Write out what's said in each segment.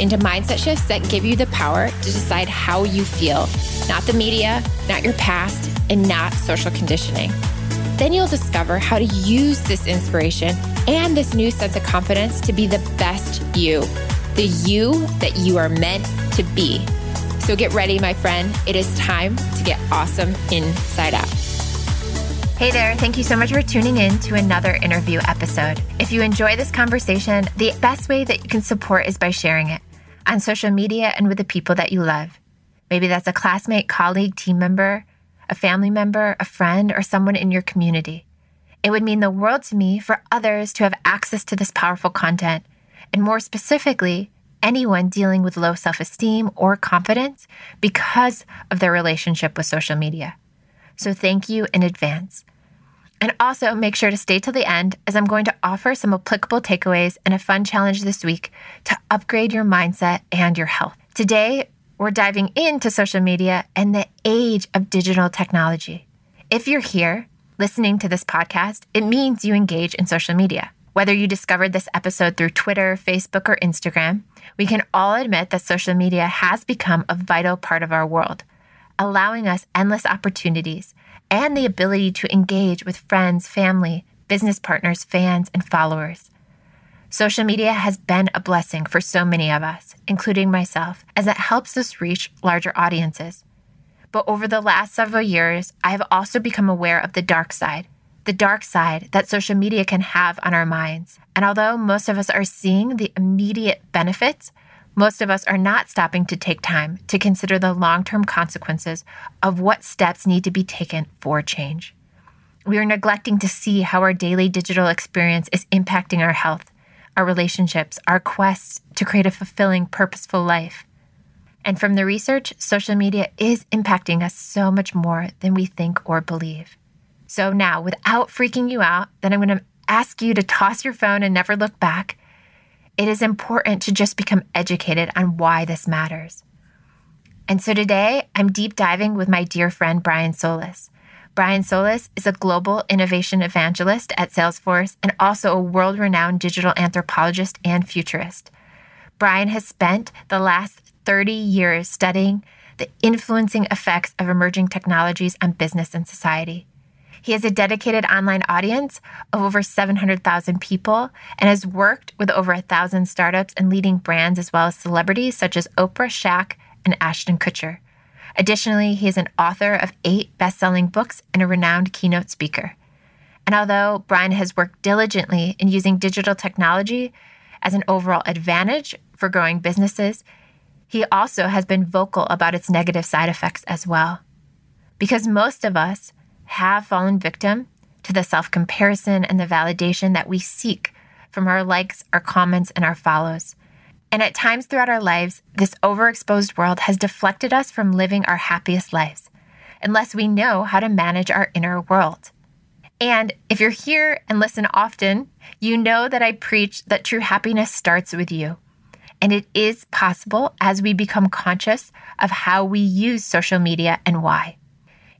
into mindset shifts that give you the power to decide how you feel, not the media, not your past, and not social conditioning. Then you'll discover how to use this inspiration and this new sense of confidence to be the best you, the you that you are meant to be. So get ready, my friend. It is time to get awesome inside out. Hey there, thank you so much for tuning in to another interview episode. If you enjoy this conversation, the best way that you can support is by sharing it on social media and with the people that you love. Maybe that's a classmate, colleague, team member, a family member, a friend, or someone in your community. It would mean the world to me for others to have access to this powerful content, and more specifically, anyone dealing with low self esteem or confidence because of their relationship with social media. So, thank you in advance. And also make sure to stay till the end as I'm going to offer some applicable takeaways and a fun challenge this week to upgrade your mindset and your health. Today, we're diving into social media and the age of digital technology. If you're here listening to this podcast, it means you engage in social media. Whether you discovered this episode through Twitter, Facebook, or Instagram, we can all admit that social media has become a vital part of our world, allowing us endless opportunities and the ability to engage with friends, family, business partners, fans, and followers. Social media has been a blessing for so many of us, including myself, as it helps us reach larger audiences. But over the last several years, I have also become aware of the dark side, the dark side that social media can have on our minds. And although most of us are seeing the immediate benefits, most of us are not stopping to take time to consider the long term consequences of what steps need to be taken for change. We are neglecting to see how our daily digital experience is impacting our health, our relationships, our quest to create a fulfilling, purposeful life. And from the research, social media is impacting us so much more than we think or believe. So now, without freaking you out, then I'm going to ask you to toss your phone and never look back it is important to just become educated on why this matters. And so today, I'm deep diving with my dear friend Brian Solis. Brian Solis is a global innovation evangelist at Salesforce and also a world renowned digital anthropologist and futurist. Brian has spent the last 30 years studying the influencing effects of emerging technologies on business and society. He has a dedicated online audience of over 700,000 people and has worked with over a thousand startups and leading brands as well as celebrities such as Oprah, Shaq, and Ashton Kutcher. Additionally, he is an author of eight best selling books and a renowned keynote speaker. And although Brian has worked diligently in using digital technology as an overall advantage for growing businesses, he also has been vocal about its negative side effects as well. Because most of us have fallen victim to the self comparison and the validation that we seek from our likes, our comments, and our follows. And at times throughout our lives, this overexposed world has deflected us from living our happiest lives unless we know how to manage our inner world. And if you're here and listen often, you know that I preach that true happiness starts with you. And it is possible as we become conscious of how we use social media and why.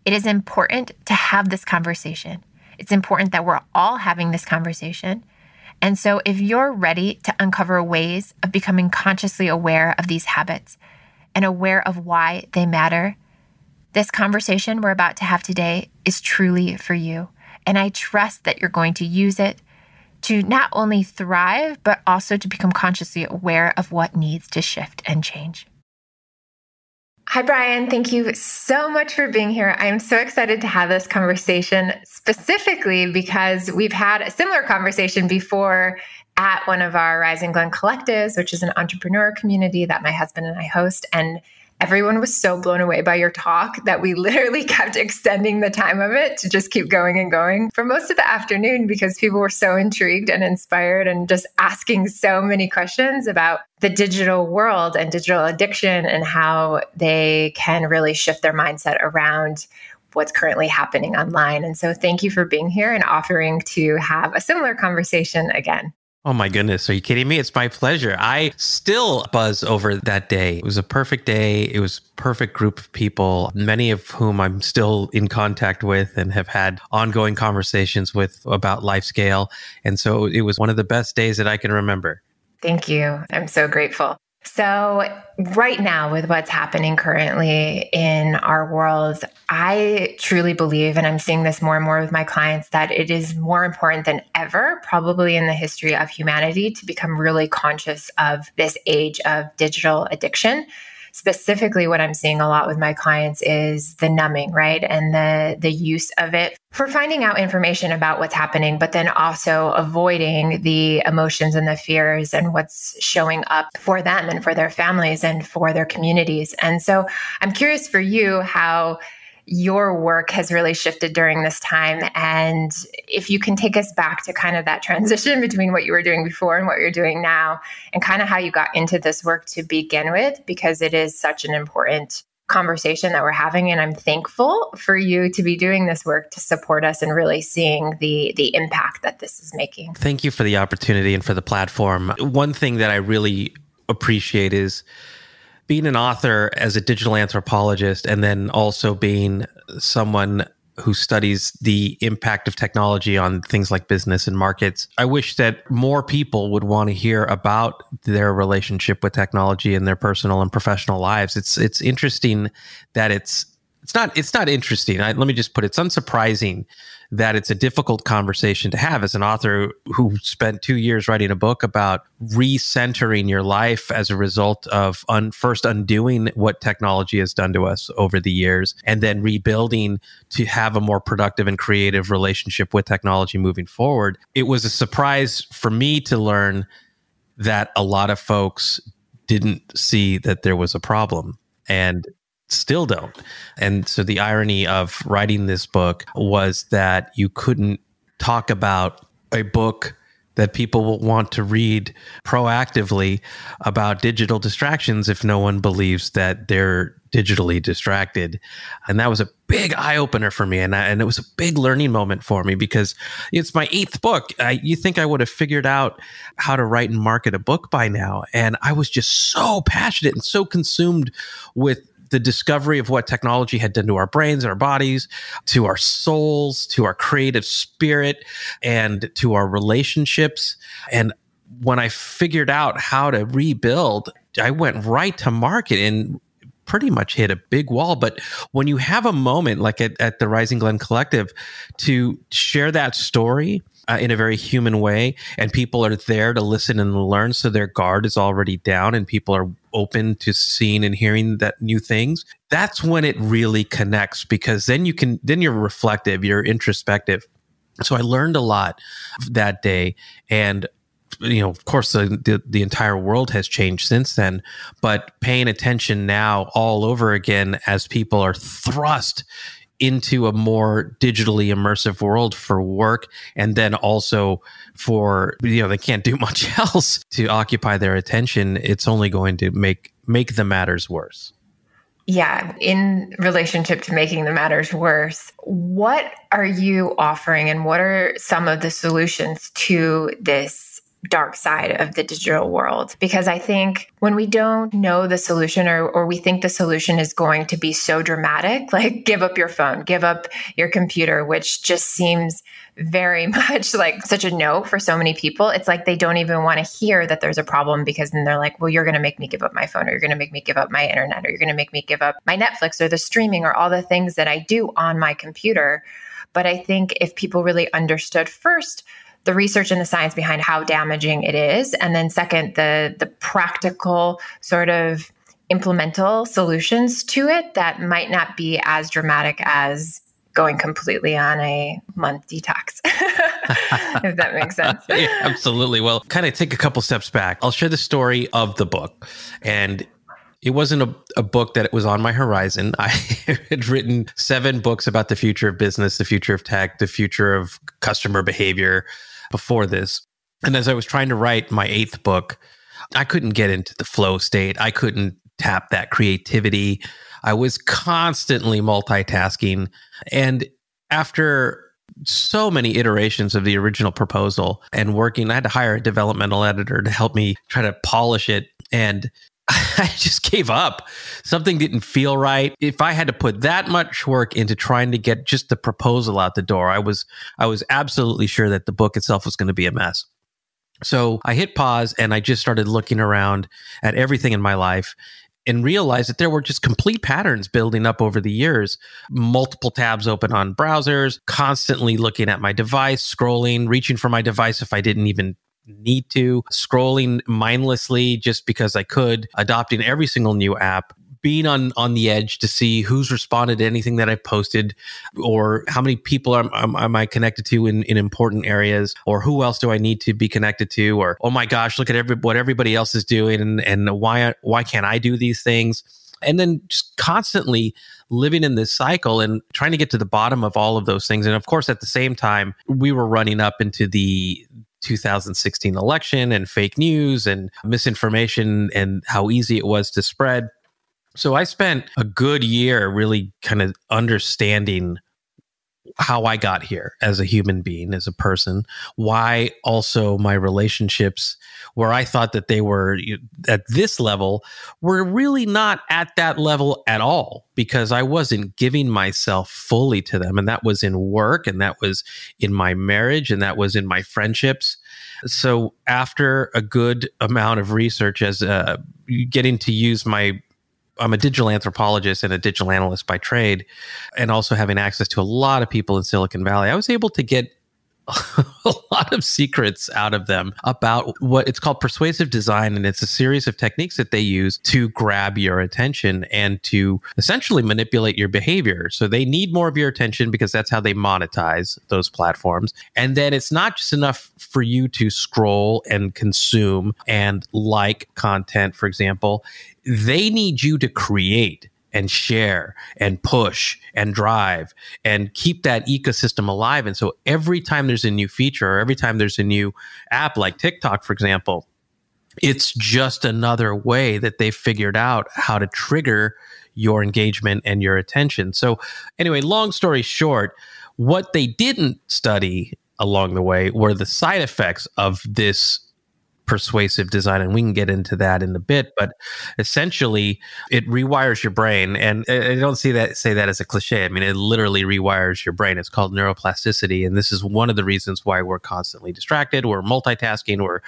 It is important to have this conversation. It's important that we're all having this conversation. And so, if you're ready to uncover ways of becoming consciously aware of these habits and aware of why they matter, this conversation we're about to have today is truly for you. And I trust that you're going to use it to not only thrive, but also to become consciously aware of what needs to shift and change. Hi, Brian. Thank you so much for being here. I'm so excited to have this conversation specifically because we've had a similar conversation before at one of our Rising Glen collectives, which is an entrepreneur community that my husband and I host. And everyone was so blown away by your talk that we literally kept extending the time of it to just keep going and going for most of the afternoon because people were so intrigued and inspired and just asking so many questions about the digital world and digital addiction and how they can really shift their mindset around what's currently happening online. And so thank you for being here and offering to have a similar conversation again. Oh my goodness. Are you kidding me? It's my pleasure. I still buzz over that day. It was a perfect day. It was perfect group of people, many of whom I'm still in contact with and have had ongoing conversations with about LifeScale. And so it was one of the best days that I can remember. Thank you. I'm so grateful. So, right now, with what's happening currently in our world, I truly believe, and I'm seeing this more and more with my clients, that it is more important than ever, probably in the history of humanity, to become really conscious of this age of digital addiction specifically what i'm seeing a lot with my clients is the numbing right? And the the use of it for finding out information about what's happening but then also avoiding the emotions and the fears and what's showing up for them and for their families and for their communities. And so i'm curious for you how your work has really shifted during this time. And if you can take us back to kind of that transition between what you were doing before and what you're doing now, and kind of how you got into this work to begin with, because it is such an important conversation that we're having and I'm thankful for you to be doing this work to support us and really seeing the the impact that this is making. Thank you for the opportunity and for the platform. One thing that I really appreciate is being an author as a digital anthropologist and then also being someone who studies the impact of technology on things like business and markets. I wish that more people would want to hear about their relationship with technology in their personal and professional lives. It's it's interesting that it's it's not it's not interesting. I, let me just put it, it's unsurprising that it's a difficult conversation to have as an author who spent two years writing a book about recentering your life as a result of un, first undoing what technology has done to us over the years and then rebuilding to have a more productive and creative relationship with technology moving forward. It was a surprise for me to learn that a lot of folks didn't see that there was a problem. And still don't. And so the irony of writing this book was that you couldn't talk about a book that people will want to read proactively about digital distractions if no one believes that they're digitally distracted. And that was a big eye opener for me. And, I, and it was a big learning moment for me because it's my eighth book. I, you think I would have figured out how to write and market a book by now. And I was just so passionate and so consumed with the discovery of what technology had done to our brains our bodies, to our souls, to our creative spirit, and to our relationships. And when I figured out how to rebuild, I went right to market and pretty much hit a big wall. But when you have a moment like at, at the Rising Glen Collective to share that story uh, in a very human way, and people are there to listen and learn, so their guard is already down, and people are open to seeing and hearing that new things. That's when it really connects because then you can then you're reflective, you're introspective. So I learned a lot that day, and you know, of course, the, the, the entire world has changed since then. But paying attention now all over again as people are thrust into a more digitally immersive world for work and then also for you know they can't do much else to occupy their attention it's only going to make make the matters worse yeah, in relationship to making the matters worse, what are you offering and what are some of the solutions to this dark side of the digital world because I think when we don't know the solution or, or we think the solution is going to be so dramatic, like give up your phone, give up your computer, which just seems very much like such a no for so many people. It's like they don't even want to hear that there's a problem because then they're like, well, you're going to make me give up my phone or you're going to make me give up my internet or you're going to make me give up my Netflix or the streaming or all the things that I do on my computer. But I think if people really understood first, the research and the science behind how damaging it is. And then second the the practical sort of implemental solutions to it that might not be as dramatic as going completely on a month detox if that makes sense. Yeah, absolutely. Well kind of take a couple steps back. I'll share the story of the book. And it wasn't a, a book that it was on my horizon. I had written seven books about the future of business, the future of tech, the future of customer behavior before this. And as I was trying to write my eighth book, I couldn't get into the flow state. I couldn't tap that creativity. I was constantly multitasking. And after so many iterations of the original proposal and working, I had to hire a developmental editor to help me try to polish it. And I just gave up. Something didn't feel right. If I had to put that much work into trying to get just the proposal out the door, I was I was absolutely sure that the book itself was going to be a mess. So I hit pause and I just started looking around at everything in my life and realized that there were just complete patterns building up over the years. Multiple tabs open on browsers, constantly looking at my device, scrolling, reaching for my device if I didn't even need to, scrolling mindlessly just because I could, adopting every single new app, being on on the edge to see who's responded to anything that I posted, or how many people am, am, am, I connected to in, in important areas, or who else do I need to be connected to, or oh my gosh, look at every what everybody else is doing, and and why why can't I do these things? And then just constantly living in this cycle and trying to get to the bottom of all of those things. And of course, at the same time, we were running up into the 2016 election and fake news and misinformation and how easy it was to spread. So I spent a good year really kind of understanding how I got here as a human being, as a person, why also my relationships, where I thought that they were at this level, were really not at that level at all because I wasn't giving myself fully to them. And that was in work, and that was in my marriage, and that was in my friendships. So after a good amount of research, as uh, getting to use my I'm a digital anthropologist and a digital analyst by trade, and also having access to a lot of people in Silicon Valley, I was able to get a lot of secrets out of them about what it's called persuasive design. And it's a series of techniques that they use to grab your attention and to essentially manipulate your behavior. So they need more of your attention because that's how they monetize those platforms. And then it's not just enough for you to scroll and consume and like content, for example they need you to create and share and push and drive and keep that ecosystem alive. And so every time there's a new feature or every time there's a new app like TikTok, for example, it's just another way that they've figured out how to trigger your engagement and your attention. So, anyway, long story short, what they didn't study along the way were the side effects of this persuasive design and we can get into that in a bit but essentially it rewires your brain and uh, i don't see that say that as a cliche i mean it literally rewires your brain. It's called neuroplasticity and this is one of the reasons why we're constantly distracted we're multitasking we're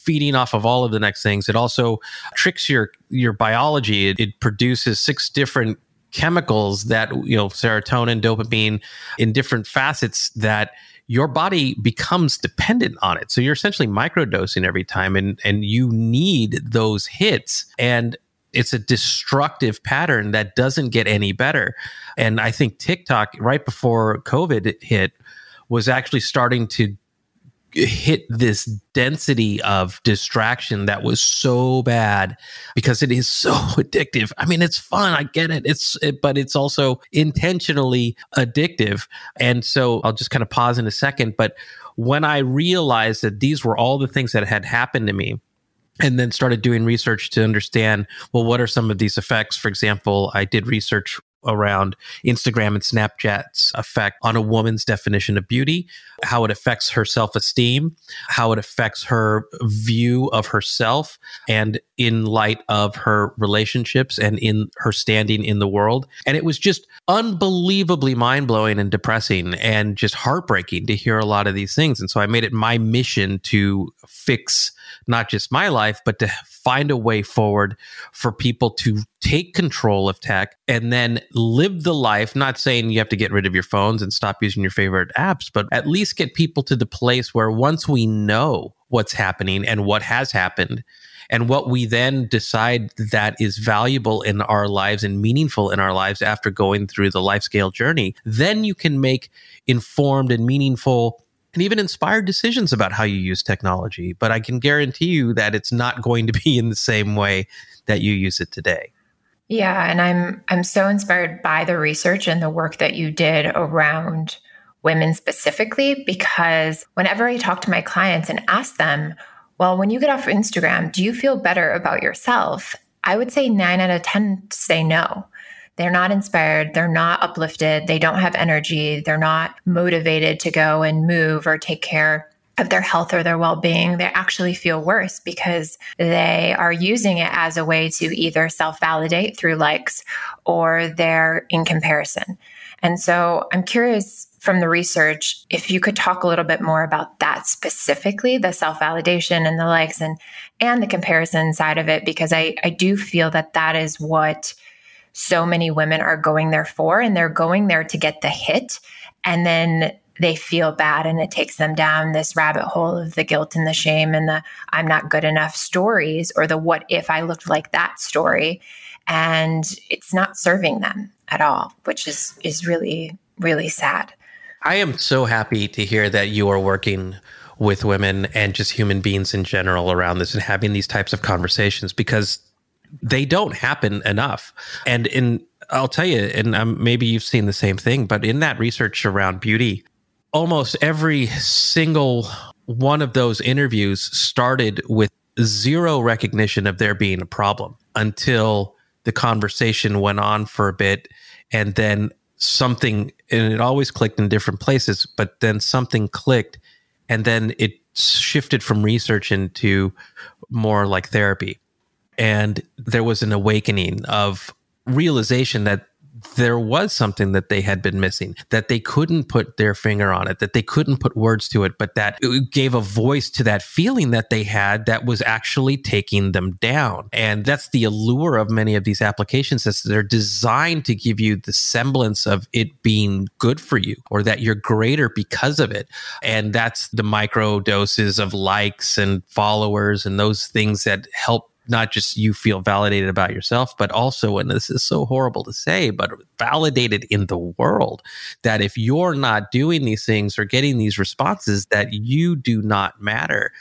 feeding off of all of the next things. It also tricks your your biology. It, it produces six different chemicals that you know serotonin dopamine in different facets that your body becomes dependent on it. So you're essentially microdosing every time and and you need those hits and it's a destructive pattern that doesn't get any better. And I think TikTok right before COVID hit was actually starting to hit this density of distraction that was so bad because it is so addictive. I mean, it's fun. I get it. It's, it, but it's also intentionally addictive. And so I'll just kind of pause in a second. But when I realized that these were all the things that had happened to me, and then started doing research to understand well what are some of these effects for example i did research around Instagram and Snapchat's effect on a woman's definition of beauty, how it affects her self esteem, how it affects her view of herself, and in light of her relationships and in her standing in the world. And it was just unbelievably mind blowing and depressing and just heartbreaking to hear a lot of these things. And so I made it my mission to fix not just my life, but to find a way forward for people to take control of tech and then live the life. Not saying you have to get rid of your phones and stop using your favorite apps, but at least get people to the place where once we know what's happening and what has happened, and what we then decide that is valuable in our lives and meaningful in our lives after going through the LifeScale journey, then you can make informed and meaningful and even inspired decisions about how you use technology. But I can guarantee you that it's not going to be in the same way that you use it today. Yeah, and I'm I'm so inspired by the research and the work that you did around women specifically because whenever I talk to my clients and ask them, well, when you get off Instagram, do you feel better about yourself? I would say 9 out of 10 say no. They're not inspired. They're not uplifted. They don't have energy. They're not motivated to go and move or take care of their health or their well being. They actually feel worse because they are using it as a way to either self validate through likes or they're in comparison. And so I'm curious from the research if you could talk a little bit more about that specifically the self-validation and the likes and and the comparison side of it because I I do feel that that is what so many women are going there for, and they're going there to get the hit. And then they feel bad and it takes them down this rabbit hole of the guilt and the shame and the I'm not good enough stories or the what if I looked like that story. And it's not serving them at all, which is is really, really sad. I am so happy to hear that you are working with women and just human beings in general around this and having these types of conversations because they don't happen enough. And in I'll tell you, and um, maybe you've seen the same thing, but in that research around beauty, almost every single one of those interviews started with zero recognition of there being a problem until the conversation went on for a bit and then something and it always clicked in different places but then something clicked and then it shifted from research into more like therapy and there was an awakening of realization that there was something that they had been missing, that they couldn't put their finger on it, that they couldn't put words to it, but that it gave a voice to that feeling that they had that was actually taking them down. And that's the allure of many of these applications is they're designed to give you the semblance of it being good for you or that you're greater because of it. And that's the micro doses of likes and followers and those things that help not just you feel validated about yourself, but also, and this is so horrible to say, but validated in the world that if you're not doing these things or getting these responses, that you do not matter.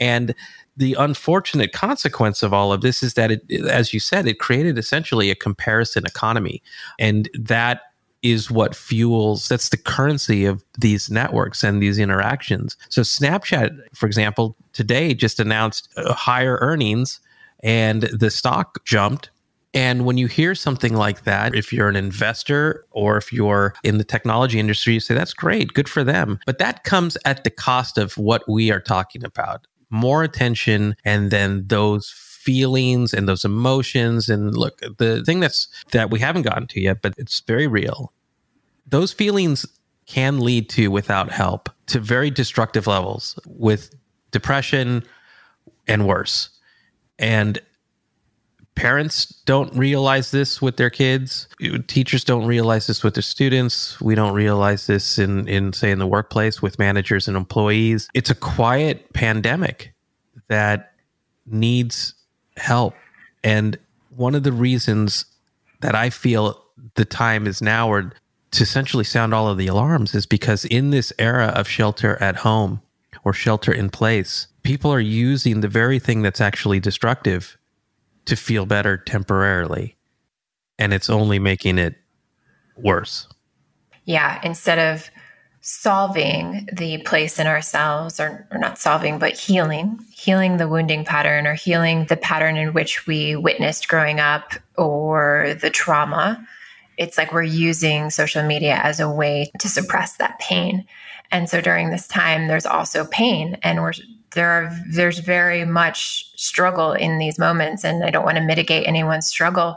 And the unfortunate consequence of all of this is that it, as you said, it created essentially a comparison economy. And that is what fuels that's the currency of these networks and these interactions. So Snapchat, for example, today just announced uh, higher earnings and the stock jumped. And when you hear something like that, if you're an investor or if you're in the technology industry, you say, that's great, good for them. But that comes at the cost of what we are talking about more attention and then those feelings and those emotions and look the thing that's that we haven't gotten to yet but it's very real those feelings can lead to without help to very destructive levels with depression and worse and parents don't realize this with their kids. Teachers don't realize this with their students. We don't realize this in, in say, in the workplace with managers and employees. It's a quiet pandemic that needs help. And one of the reasons that I feel the time is now or to essentially sound all of the alarms is because in this era of shelter at home or shelter in place, people are using the very thing that's actually destructive to feel better temporarily. And it's only making it worse. Yeah. Instead of solving the place in ourselves, or, or not solving, but healing, healing the wounding pattern or healing the pattern in which we witnessed growing up or the trauma, it's like we're using social media as a way to suppress that pain. And so during this time, there's also pain, and we're there are there's very much struggle in these moments and i don't want to mitigate anyone's struggle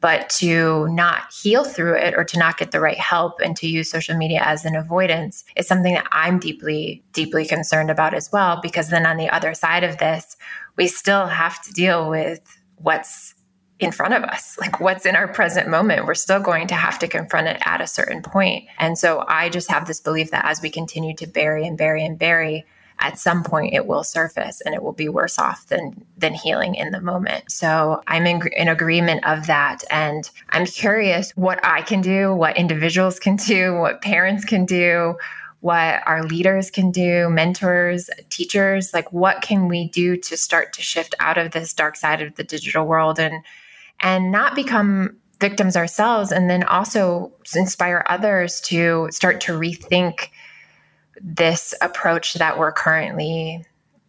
but to not heal through it or to not get the right help and to use social media as an avoidance is something that i'm deeply deeply concerned about as well because then on the other side of this we still have to deal with what's in front of us. Like what's in our present moment we're still going to have to confront it at a certain point. and so i just have this belief that as we continue to bury and bury and bury at some point it will surface and it will be worse off than than healing in the moment. So I'm in, in agreement of that. And I'm curious what I can do, what individuals can do, what parents can do, what our leaders can do, mentors, teachers, like what can we do to start to shift out of this dark side of the digital world? And and not become victims ourselves and then also inspire others to start to rethink this approach that we're currently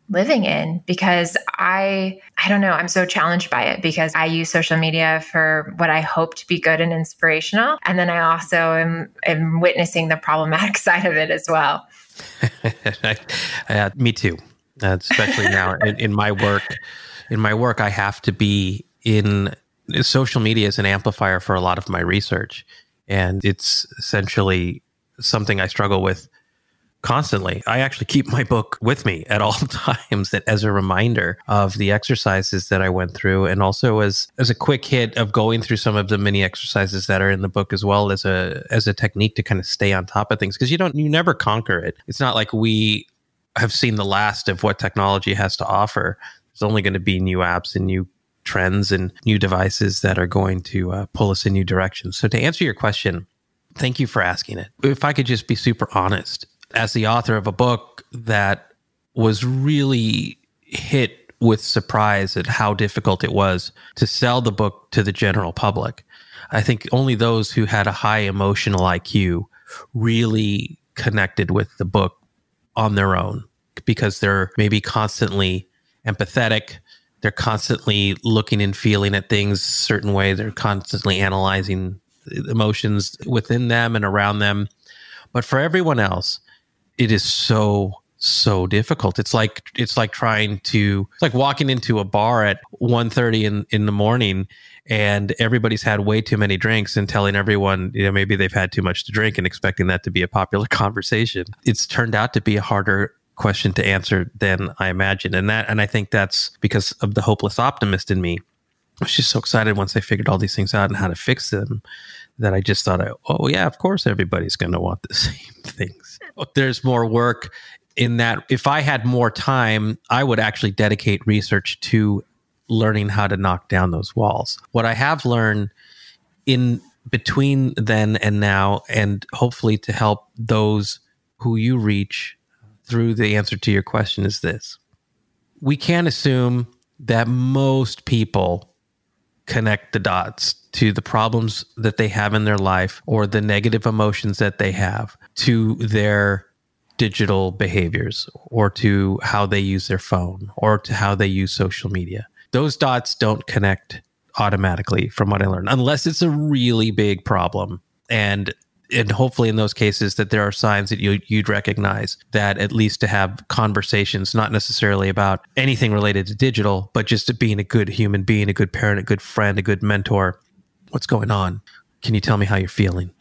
living in because I I don't know, I'm so challenged by it because I use social media for what I hope to be good and inspirational and then I also am, am witnessing the problematic side of it as well. uh, me too. Uh, especially now in, in my work in my work I have to be in social media is an amplifier for a lot of my research and it's essentially something I struggle with constantly. I actually keep my book with me at all times that as a reminder of the exercises that I went through and also as as a quick hit of going through some of the mini exercises that are in the book as well as a as a technique to kind of stay on top of things because you don't you never conquer it. It's not like we have seen the last of what technology has to offer. There's only going to be new apps and new trends and new devices that are going to uh, pull us in new directions. So to answer your question, thank you for asking it. If I could just be super honest, as the author of a book that was really hit with surprise at how difficult it was to sell the book to the general public. I think only those who had a high emotional IQ really connected with the book on their own because they're maybe constantly empathetic. They're constantly looking and feeling at things a certain way. They're constantly analyzing emotions within them and around them. But for everyone else, it is so so difficult. It's like it's like trying to it's like walking into a bar at 1.30 in in the morning and everybody's had way too many drinks and telling everyone, you know, maybe they've had too much to drink and expecting that to be a popular conversation. It's turned out to be a harder question to answer than I imagined. And that and I think that's because of the hopeless optimist in me. I was just so excited once I figured all these things out and how to fix them that I just thought, oh yeah, of course everybody's going to want the same things. There's more work in that. If I had more time, I would actually dedicate research to learning how to knock down those walls. What I have learned in between then and now, and hopefully to help those who you reach through the answer to your question is this. We can't assume that most people connect the dots to the problems that they have in their life or the negative emotions that they have to their digital behaviors or to how they use their phone or to how they use social media. Those dots don't connect automatically from what I learned unless it's a really big problem and and hopefully in those cases that there are signs that you you'd recognize that at least to have conversations not necessarily about anything related to digital but just to being a good human being a good parent a good friend a good mentor what's going on? Can you tell me how you're feeling?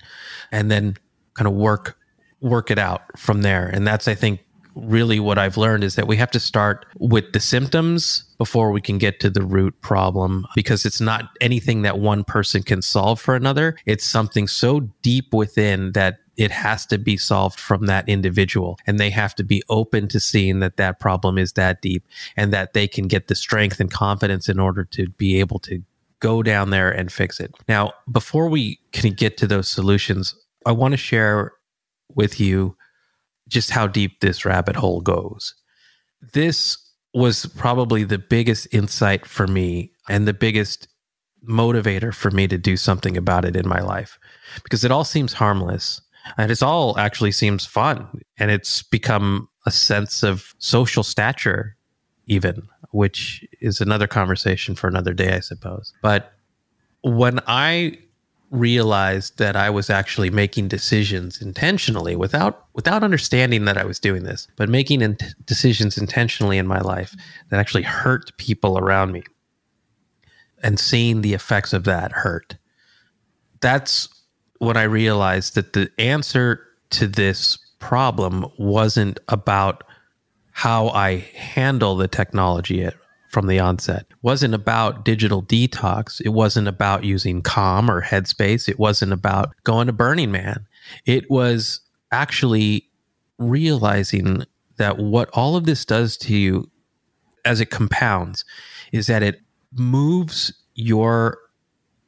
And then kind of work work it out from there. And that's i think really what I've learned is that we have to start with the symptoms before we can get to the root problem because it's not anything that one person can solve for another. It's something so deep within that it has to be solved from that individual and they have to be open to seeing that that problem is that deep and that they can get the strength and confidence in order to be able to go down there and fix it. Now, before we can get to those solutions, I want to share with you just how deep this rabbit hole goes. This was probably the biggest insight for me and the biggest motivator for me to do something about it in my life because it all seems harmless and it's all actually seems fun and it's become a sense of social stature even which is another conversation for another day i suppose but when i realized that I was actually making decisions intentionally without without understanding that I was doing this, but making in- decisions intentionally in my life that actually hurt people around me and seeing the effects of that hurt. That's when I realized that the answer to this problem wasn't about how I handle the technology from the onset. It wasn't about digital detox. It wasn't about using Calm or Headspace. It wasn't about going to Burning Man. It was actually realizing that what all of this does to you as it compounds is that it moves your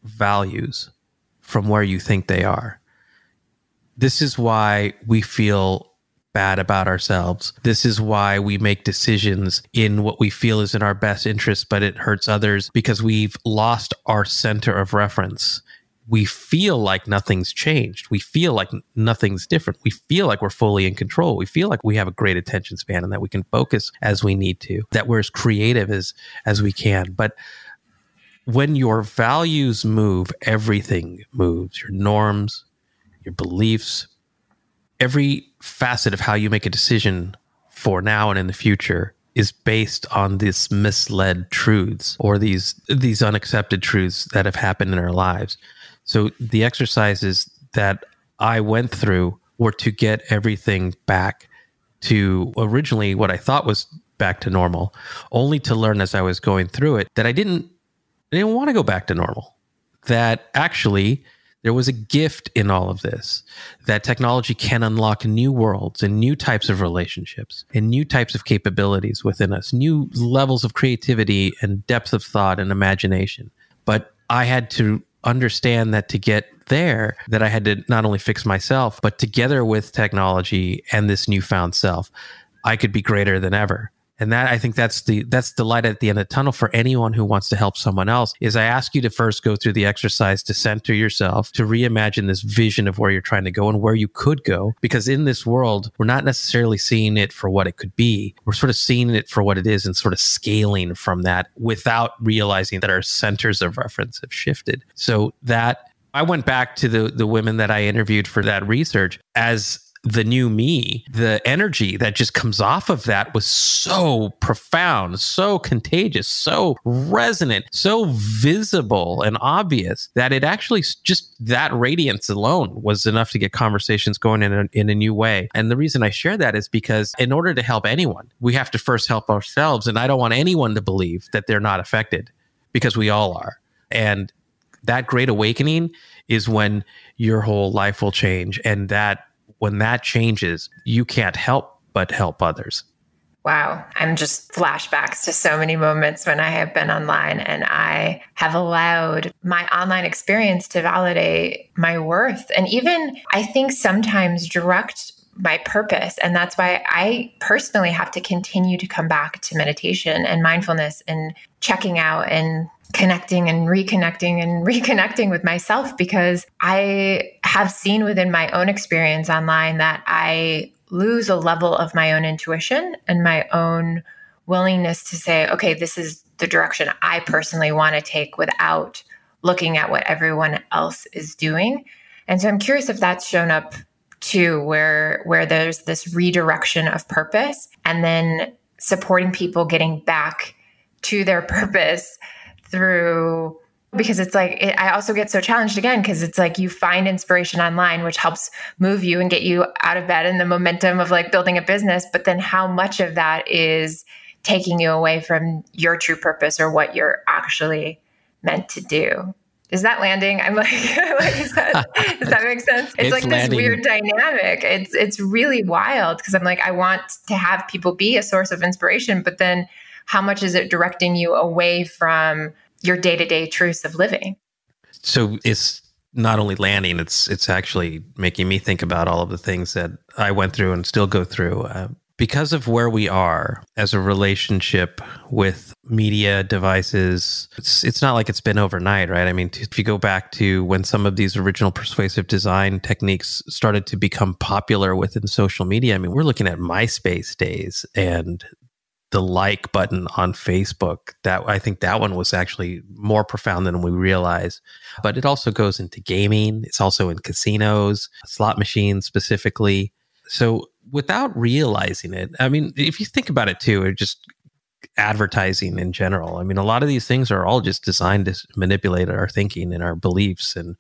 values from where you think they are. This is why we feel bad about ourselves. This is why we make decisions in what we feel is in our best interest, but it hurts others because we've lost our center of reference. We feel like nothing's changed. We feel like nothing's different. We feel like we're fully in control. We feel like we have a great attention span and that we can focus as we need to, that we're as creative as, as we can. But when your values move, everything moves your norms, your beliefs, every facet of how you make a decision for now and in the future is based on these misled truths or these these unaccepted truths that have happened in our lives. So the exercises that I went through were to get everything back to originally what I thought was back to normal, only to learn as I was going through it that I didn't I didn't want to go back to normal. That actually there was a gift in all of this that technology can unlock new worlds and new types of relationships and new types of capabilities within us, new levels of creativity and depth of thought and imagination. But I had to understand that to get there that I had to not only fix myself, but together with technology and this newfound self, I could be greater than ever and that i think that's the that's the light at the end of the tunnel for anyone who wants to help someone else is i ask you to first go through the exercise to center yourself to reimagine this vision of where you're trying to go and where you could go. Because in this world we're not necessarily seeing it for what it could be. We're sort of seeing it for what it is and sort of scaling from that without realizing that our centers of reference have shifted. So that I went back to the the women that I interviewed for that research as the new me, the energy that just comes off of that was so profound, so contagious, so resonant, so visible and obvious that it actually just that radiance alone was enough to get conversations going in a, in a new way. And the reason I share that is because in order to help anyone, we have to first help ourselves. And I don't want anyone to believe that they're not affected because we all are. And that great awakening is when your whole life will change. And that when that changes, you can't help but help others. Wow. I'm just flashbacks to so many moments when I have been online and I have allowed my online experience to validate my worth and even I think sometimes direct my purpose. And that's why I personally have to continue to come back to meditation and mindfulness and checking out and connecting and reconnecting and reconnecting with myself because I have seen within my own experience online that I lose a level of my own intuition and my own willingness to say, okay, this is the direction I personally want to take without looking at what everyone else is doing. And so I'm curious if that's shown up too, where where there's this redirection of purpose and then supporting people getting back to their purpose through because it's like it, i also get so challenged again because it's like you find inspiration online which helps move you and get you out of bed and the momentum of like building a business. But then how much of that is taking you away from your true purpose or what you're actually meant to do is that landing? I'm like, like is that, does that make sense? It's, it's like landing. this weird dynamic. It's it's really wild because i'm like i want to have people be a source of inspiration but then how much is it directing you away from your day-to-day truths of living? So it's not only landing it's it's actually making me think about all of the things that i went through and still go through uh, because of where we are as a relationship with media devices it's it's not like it's been overnight right i mean if you go back to when some of these original persuasive design techniques started to become popular within social media i mean we're looking at myspace days and the like button on Facebook. That I think that one was actually more profound than we realize. But it also goes into gaming. It's also in casinos, slot machines specifically. So without realizing it, I mean, if you think about it too, or just advertising in general. I mean, a lot of these things are all just designed to manipulate our thinking and our beliefs and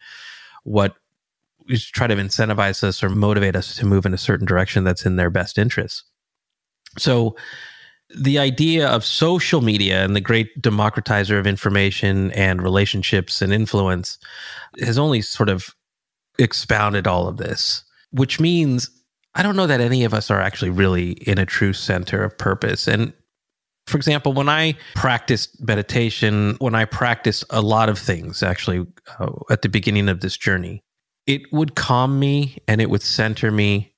what we try to incentivize us or motivate us to move in a certain direction that's in their best interests. So the idea of social media and the great democratizer of information and relationships and influence has only sort of expounded all of this, which means I don't know that any of us are actually really in a true center of purpose. And for example, when I practiced meditation, when I practiced a lot of things actually uh, at the beginning of this journey, it would calm me and it would center me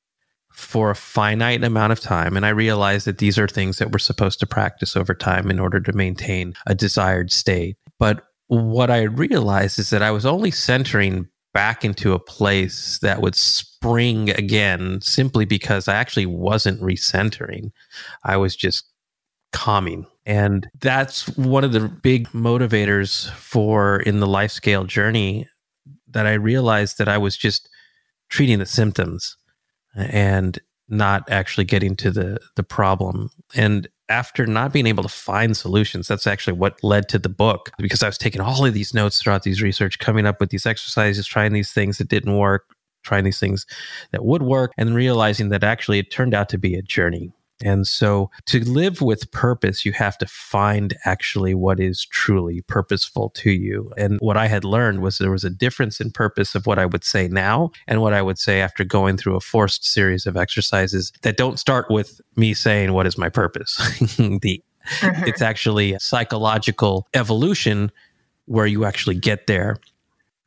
for a finite amount of time. And I realized that these are things that we're supposed to practice over time in order to maintain a desired state. But what I realized is that I was only centering back into a place that would spring again simply because I actually wasn't recentering. I was just calming. And that's one of the big motivators for in the LifeScale journey that I realized that I was just treating the symptoms and not actually getting to the the problem. And after not being able to find solutions, that's actually what led to the book because I was taking all of these notes throughout these research, coming up with these exercises, trying these things that didn't work, trying these things that would work, and realizing that actually it turned out to be a journey. And so to live with purpose, you have to find actually what is truly purposeful to you. And what I had learned was there was a difference in purpose of what I would say now and what I would say after going through a forced series of exercises that don't start with me saying, What is my purpose? the, mm-hmm. It's actually a psychological evolution where you actually get there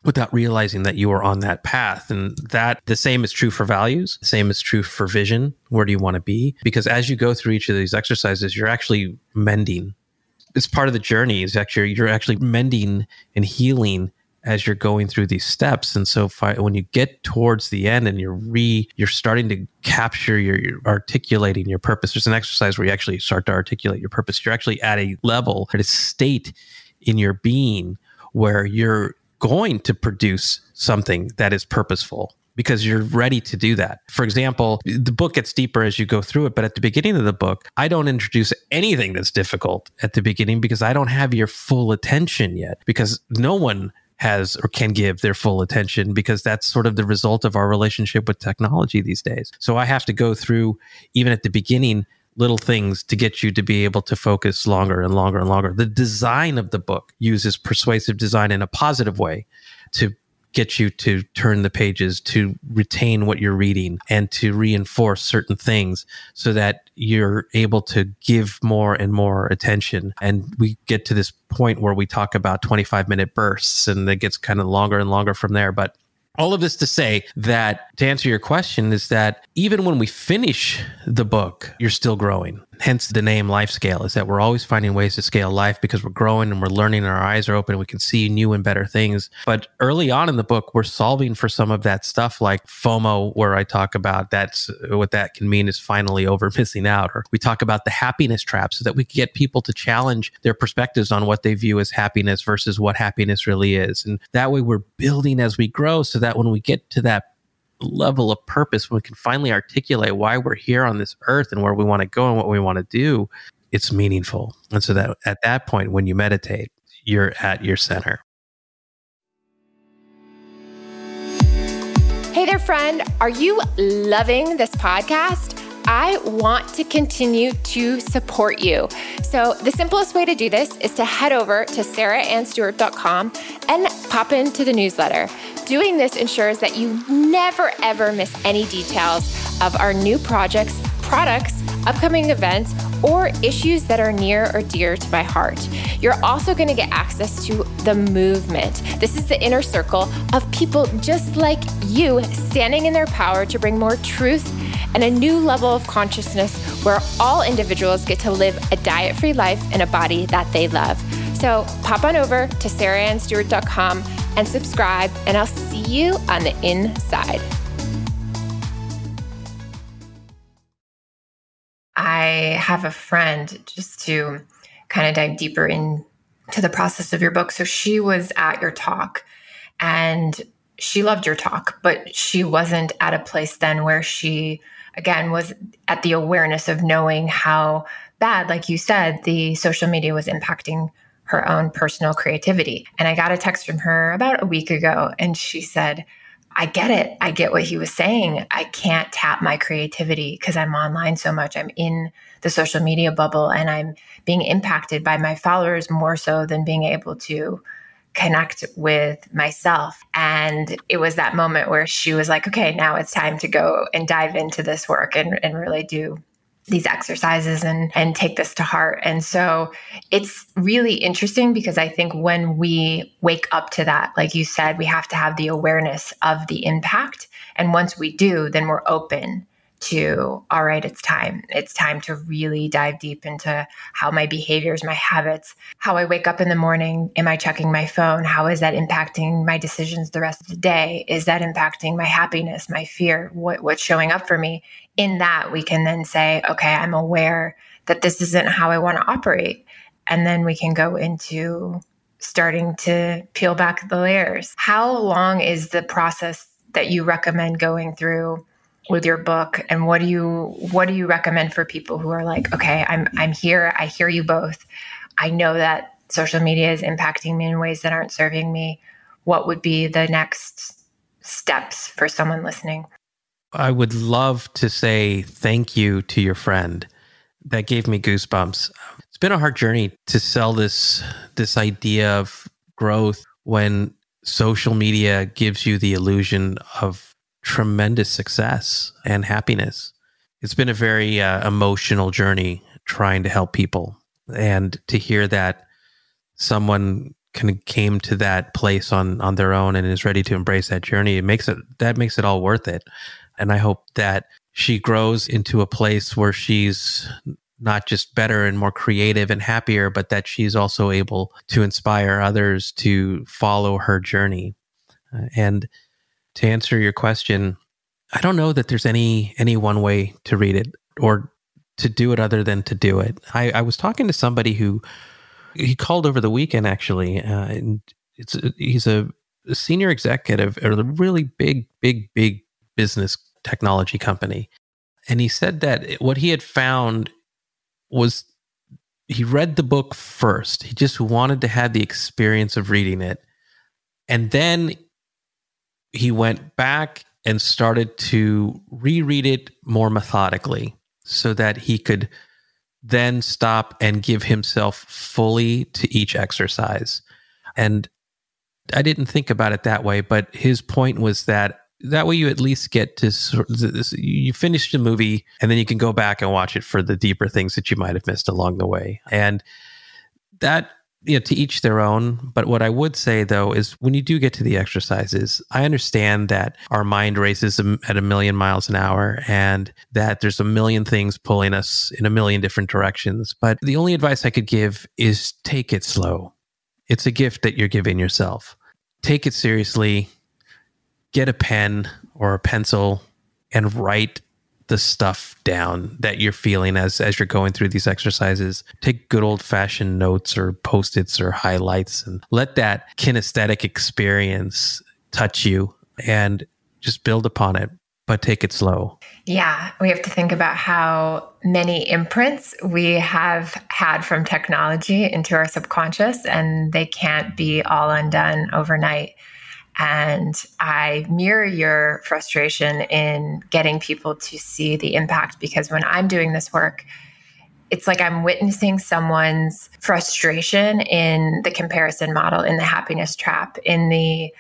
without realizing that you are on that path. And that the same is true for values, the same is true for vision. Where do you want to be? Because as you go through each of these exercises, you're actually mending. It's part of the journey. Is actually you're actually mending and healing as you're going through these steps. And so when you get towards the end and you're re you're starting to capture your, you're articulating your purpose. There's an exercise where you actually start to articulate your purpose. You're actually at a level, at a state in your being where you're going to produce something that is purposeful because you're ready to do that. For example, the book gets deeper as you go through it, but at the beginning of the book, I don't introduce anything that's difficult at the beginning because I don't have your full attention yet because no one has or can give their full attention because that's sort of the result of our relationship with technology these days. So I have to go through even at the beginning little things to get you to be able to focus longer and longer and longer. The design of the book uses persuasive design in a positive way to get you to turn the pages, to retain what you're reading, and to reinforce certain things so that you're able to give more and more attention. And we get to this point where we talk about 25 minute bursts and it gets kind of longer and longer from there. But all of this to say that to answer your question is that even when we finish the book, you're still growing hence the name LifeScale is that we're always finding ways to scale life because we're growing and we're learning and our eyes are open and we can see new and better things. But early on in the book we're solving for some of that stuff like fomo where i talk about that's what that can mean is finally over missing out. Or we talk about the happiness trap so that we get people to challenge their perspectives on what they view as happiness versus what happiness really is. And that way we're building as we grow so that when we get to that level of purpose, when we can finally articulate why we're here on this earth and where we want to go and what we want to do, it's meaningful. And so that at that point, when you meditate, you're at your center. Hey there, friend. Are you loving this podcast? I want to continue to support you. So, the simplest way to do this is to head over to sarahanstewart.com and pop into the newsletter. Doing this ensures that you never ever miss any details of our new projects, products, upcoming events, or issues that are near or dear to my heart. You're also going to get access to the movement. This is the inner circle of people just like you standing in their power to bring more truth and a new level of consciousness where all individuals get to live a diet free life in a body that they love. So pop on over to sarahanstewart.com and subscribe, and I'll see you on the inside. I have a friend just to kind of dive deeper into the process of your book. So she was at your talk and she loved your talk, but she wasn't at a place then where she, again, was at the awareness of knowing how bad, like you said, the social media was impacting her own personal creativity. And I got a text from her about a week ago, and she said, I get it. I get what he was saying. I can't tap my creativity because I'm online so much. I'm in the social media bubble and I'm being impacted by my followers more so than being able to connect with myself. And it was that moment where she was like, okay, now it's time to go and dive into this work and, and really do these exercises and and take this to heart. And so it's really interesting because I think when we wake up to that, like you said, we have to have the awareness of the impact. And once we do, then we're open to all right it's time. It's time to really dive deep into how my behaviors my habits how i wake up in the morning am i checking my phone? How is that impacting my decisions the rest of the day? Is that impacting my happiness my fear? What, what's showing up for me? In that we can then say okay i'm aware that this isn't how i want to operate. And then we can go into starting to peel back the layers. How long is the process that you recommend going through with your book and what do you what do you recommend for people who are like okay i'm i'm here i hear you both. I know that social media is impacting me in ways that aren't serving me. What would be the next steps for someone listening? I would love to say thank you to your friend. That gave me goosebumps. It's been a hard journey to sell this this idea of growth when social media gives you the illusion of tremendous success and happiness. It's been a very uh, emotional journey trying to help people. And to hear that someone kind of came to that place on on their own and is ready to embrace that journey, it makes it that makes it all worth it. And I hope that she grows into a place where she's not just better and more creative and happier, but that she's also able to inspire others to follow her journey. Uh, and to answer your question, I don't know that there's any any one way to read it or to do it other than to do it. I, I was talking to somebody who he called over the weekend actually, uh, and it's he's a, a senior executive at a really big, big, big business technology company, and he said that what he had found was he read the book first. He just wanted to have the experience of reading it, and then he went back and started to reread it more methodically so that he could then stop and give himself fully to each exercise. And I didn't think about it that way, but his point was that that way you at least get to you finish the movie and then you can go back and watch it for the deeper things that you might have missed along the way. And that you know, to each their own. But what I would say though is when you do get to the exercises, I understand that our mind races at a million miles an hour and that there's a million things pulling us in a million different directions. But the only advice I could give is take it slow. It's a gift that you're giving yourself. Take it seriously. Get a pen or a pencil and write the stuff down that you're feeling as as you're going through these exercises. Take good old fashioned notes or post-its or highlights and let that kinesthetic experience touch you and just build upon it but take it slow. Yeah, we have to think about how many imprints we have had from technology into our subconscious, and they can't be all undone overnight. And I mirror your frustration in getting people to see the impact because when I'm doing this work, it's like I'm witnessing someone's frustration in the comparison model, in the happiness trap, in the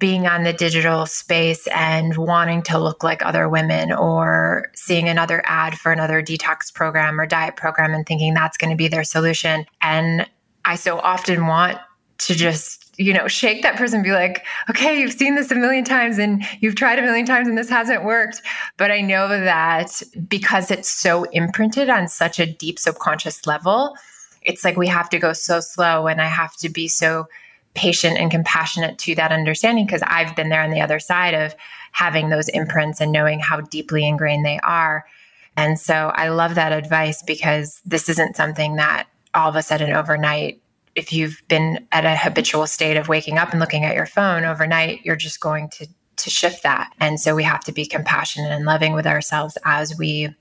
being on the digital space and wanting to look like other women or seeing another ad for another detox program or diet program and thinking that's going to be their solution. And I so often want to just you know, shake that person be like, okay, you've seen this a million times and you've tried a million times and this hasn't worked. But I know that because it's so imprinted on such a deep subconscious level, it's like we have to go so slow and I have to be so patient and compassionate to that understanding because I've been there on the other side of having those imprints and knowing how deeply ingrained they are. And so I love that advice because this isn't something that all of a sudden overnight if you've been at a habitual state of waking up and looking at your phone overnight, you're just going to to shift that. And so we have to be compassionate and loving with ourselves as we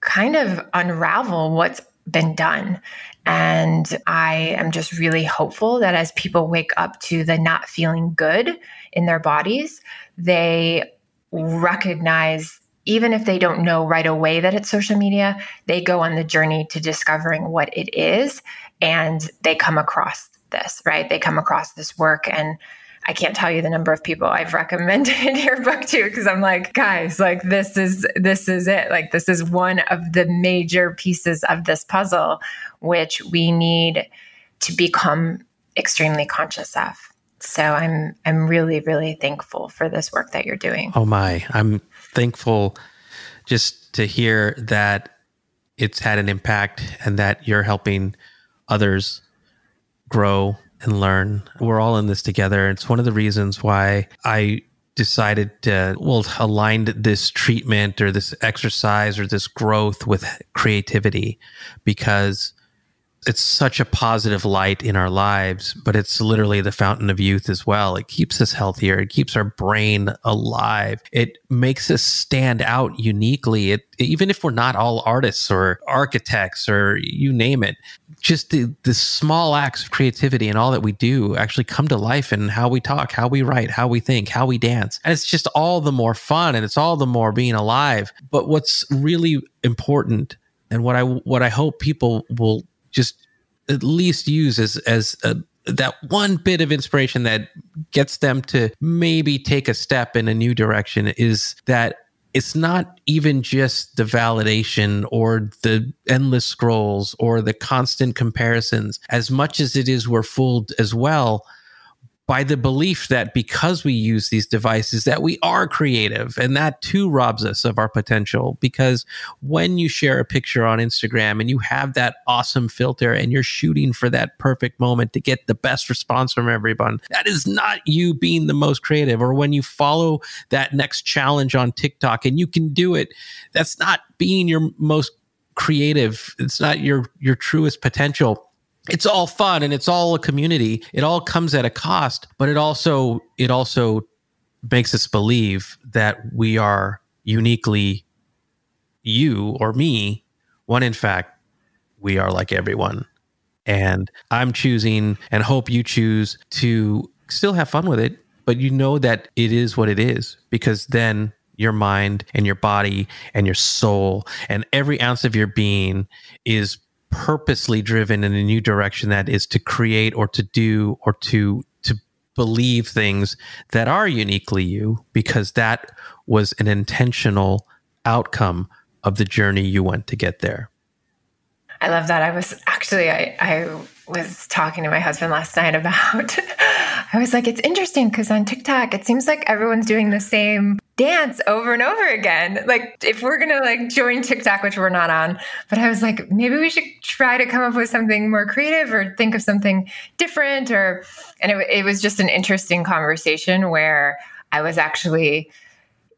kind of unravel what's been done. And I am just really hopeful that as people wake up to the not feeling good in their bodies, they recognize even if they don't know right away that it's social media, they go on the journey to discovering what it is and they come across this, right? They come across this work and I can't tell you the number of people I've recommended your book to because I'm like, guys, like this is this is it. Like this is one of the major pieces of this puzzle which we need to become extremely conscious of. So I'm I'm really really thankful for this work that you're doing. Oh my, I'm thankful just to hear that it's had an impact and that you're helping others grow and learn. We're all in this together. It's one of the reasons why I decided to well aligned this treatment or this exercise or this growth with creativity because it's such a positive light in our lives, but it's literally the fountain of youth as well. It keeps us healthier. It keeps our brain alive. It makes us stand out uniquely. It, even if we're not all artists or architects or you name it, just the, the small acts of creativity and all that we do actually come to life in how we talk, how we write, how we think, how we dance. And it's just all the more fun and it's all the more being alive. But what's really important and what I what I hope people will just at least use as as a, that one bit of inspiration that gets them to maybe take a step in a new direction is that it's not even just the validation or the endless scrolls or the constant comparisons. As much as it is we're fooled as well by the belief that because we use these devices that we are creative and that too robs us of our potential. Because when you share a picture on Instagram and you have that awesome filter and you're shooting for that perfect moment to get the best response from everyone that is not you being the most creative. Or when you follow that next challenge on TikTok and you can do it that's not being your most creative. It's not your your truest potential it's all fun and it's all a community. It all comes at a cost, but it also it also makes us believe that we are uniquely you or me when in fact we are like everyone. And I'm choosing and hope you choose to still have fun with it, but you know that it is what it is because then your mind and your body and your soul and every ounce of your being is purposely driven in a new direction that is to create or to do or to to believe things that are uniquely you because that was an intentional outcome of the journey you went to get there. I love that. I was actually I I was talking to my husband last night about I was like it's interesting because on TikTok it seems like everyone's doing the same dance over and over again. Like if we're gonna like join TikTok, which we're not on, but I was like, maybe we should try to come up with something more creative or think of something different. Or and it, it was just an interesting conversation where I was actually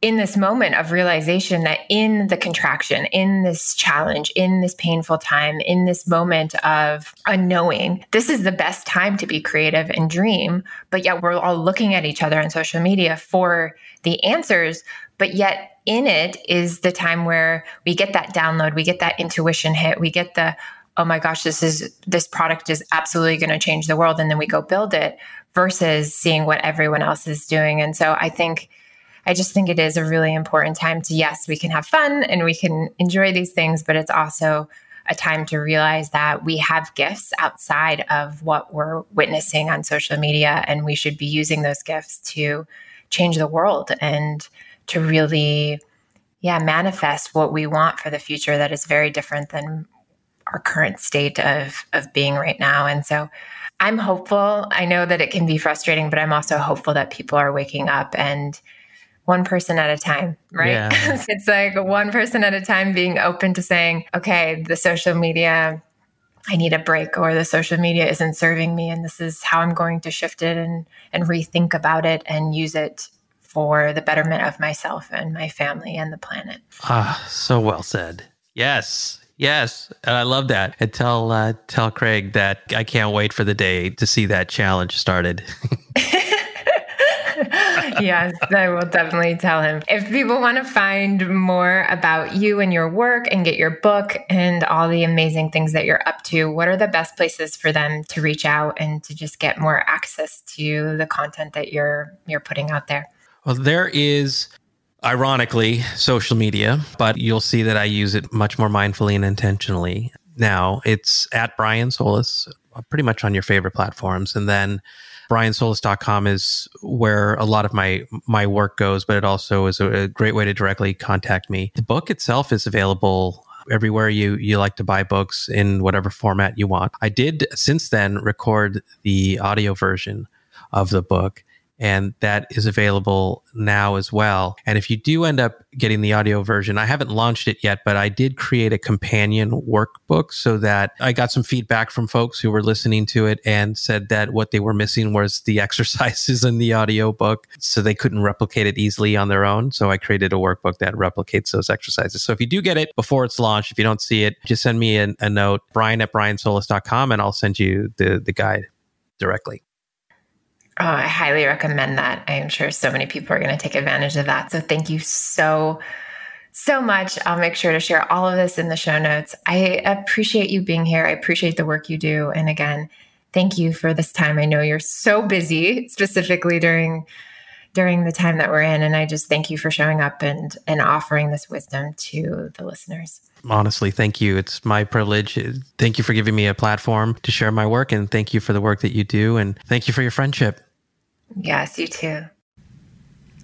in this moment of realization that in the contraction, in this challenge, in this painful time, in this moment of unknowing, this is the best time to be creative and dream. But yet we're all looking at each other on social media for the answers. But yet in it is the time where we get that download, we get that intuition hit, we get the, oh my gosh, this is, this product is absolutely going to change the world. And then we go build it versus seeing what everyone else is doing. And so I think, I just think it is a really important time to, yes, we can have fun and we can enjoy these things, but it's also a time to realize that we have gifts outside of what we're witnessing on social media, and we should be using those gifts to change the world and to really, yeah, manifest what we want for the future that is very different than our current state of of being right now. And so I'm hopeful. I know that it can be frustrating, but I'm also hopeful that people are waking up and one person at a time, right? Yeah. it's like one person at a time being open to saying, okay, the social media, I need a break, or the social media isn't serving me, and this is how I'm going to shift it and and rethink about it and use it for the betterment of myself and my family and the planet. Ah, so well said. Yes. Yes, and I love that. And tell uh, tell Craig that I can't wait for the day to see that challenge started. yes, I will definitely tell him. If people want to find more about you and your work and get your book and all the amazing things that you're up to, what are the best places for them to reach out and to just get more access to the content that you're you're putting out there? Well, there is ironically social media, but you'll see that I use it much more mindfully and intentionally. Now, it's at Brian Solis, uh, pretty much on your favorite platforms and then briansolis.com is where a lot of my my work goes, but it also is a, a great way to directly contact me. The book itself is available everywhere you you like to buy books in whatever format you want. I did since then record the audio version of the book and that is available now as well. And if you do end up getting the audio version, I haven't launched it yet, but I did create a companion workbook so that I got some feedback from folks who were listening to it and said that what they were missing was the exercises in the audio book. So they couldn't replicate it easily on their own. So I created a workbook that replicates those exercises. So if you do get it before it's launched, if you don't see it, just send me a, a note, brian at briansolis.com, and I'll send you the, the guide directly. Oh, I highly recommend that. I am sure so many people are going to take advantage of that. So thank you so, so much. I'll make sure to share all of this in the show notes. I appreciate you being here. I appreciate the work you do. And again, thank you for this time. I know you're so busy, specifically during during the time that we're in. And I just thank you for showing up and and offering this wisdom to the listeners. Honestly, thank you. It's my privilege. Thank you for giving me a platform to share my work and thank you for the work that you do and thank you for your friendship. Yes, you too.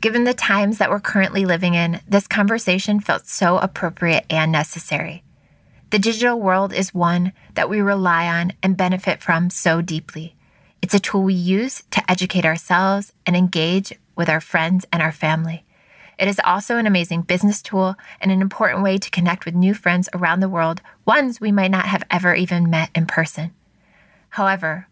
Given the times that we're currently living in, this conversation felt so appropriate and necessary. The digital world is one that we rely on and benefit from so deeply. It's a tool we use to educate ourselves and engage with our friends and our family. It is also an amazing business tool and an important way to connect with new friends around the world, ones we might not have ever even met in person. However,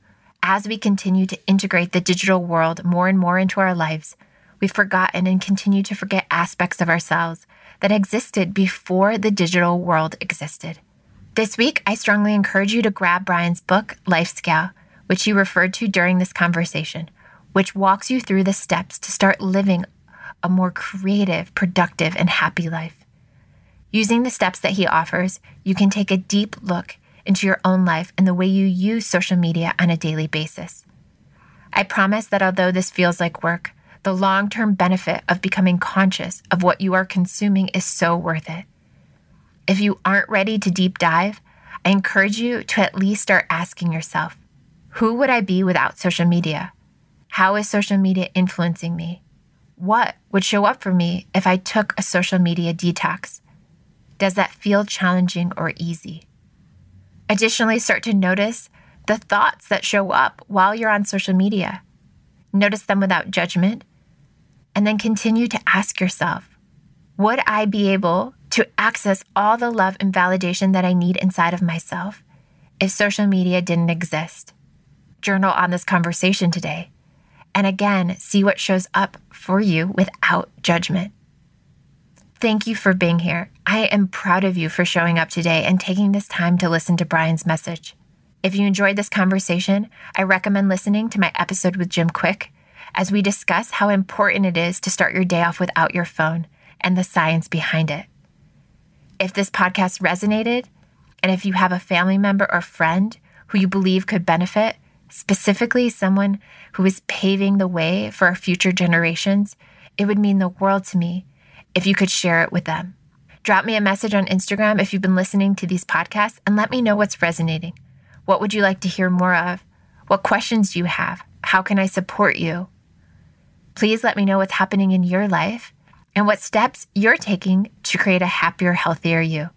as we continue to integrate the digital world more and more into our lives, we've forgotten and continue to forget aspects of ourselves that existed before the digital world existed. This week, I strongly encourage you to grab Brian's book, LifeScale, which he referred to during this conversation, which walks you through the steps to start living a more creative, productive, and happy life. Using the steps that he offers, you can take a deep look into your own life and the way you use social media on a daily basis. I promise that although this feels like work, the long term benefit of becoming conscious of what you are consuming is so worth it. If you aren't ready to deep dive, I encourage you to at least start asking yourself who would I be without social media? How is social media influencing me? What would show up for me if I took a social media detox? Does that feel challenging or easy? Additionally, start to notice the thoughts that show up while you're on social media. Notice them without judgment, and then continue to ask yourself Would I be able to access all the love and validation that I need inside of myself if social media didn't exist? Journal on this conversation today and again, see what shows up for you without judgment. Thank you for being here. I am proud of you for showing up today and taking this time to listen to Brian's message. If you enjoyed this conversation, I recommend listening to my episode with Jim Kwik as we discuss how important it is to start your day off without your phone and the science behind it. If this podcast resonated, and if you have a family member or friend who you believe could benefit, specifically someone who is paving the way for our future generations, it would mean the world to me if you could share it with them. Drop me a message on Instagram if you've been listening to these podcasts and let me know what's resonating. What would you like to hear more of? What questions do you have? How can I support you? Please let me know what's happening in your life and what steps you're taking to create a happier, healthier you.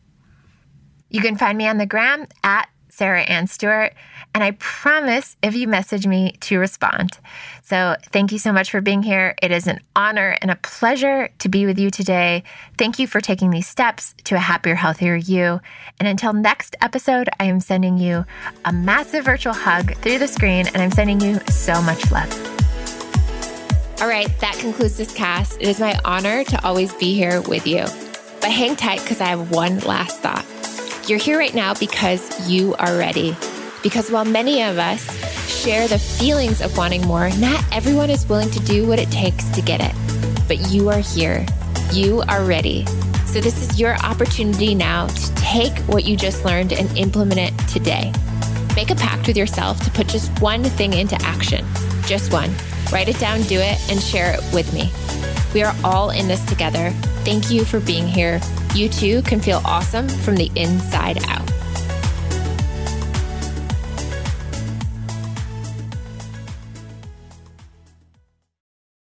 You can find me on the gram at Sarah Ann Stewart. And I promise if you message me to respond. So thank you so much for being here. It is an honor and a pleasure to be with you today. Thank you for taking these steps to a happier, healthier you. And until next episode, I am sending you a massive virtual hug through the screen, and I'm sending you so much love. All right, that concludes this cast. It is my honor to always be here with you. But hang tight because I have one last thought. You're here right now because you are ready. Because while many of us share the feelings of wanting more, not everyone is willing to do what it takes to get it. But you are here. You are ready. So, this is your opportunity now to take what you just learned and implement it today. Make a pact with yourself to put just one thing into action. Just one. Write it down, do it, and share it with me. We are all in this together. Thank you for being here. You too can feel awesome from the inside out.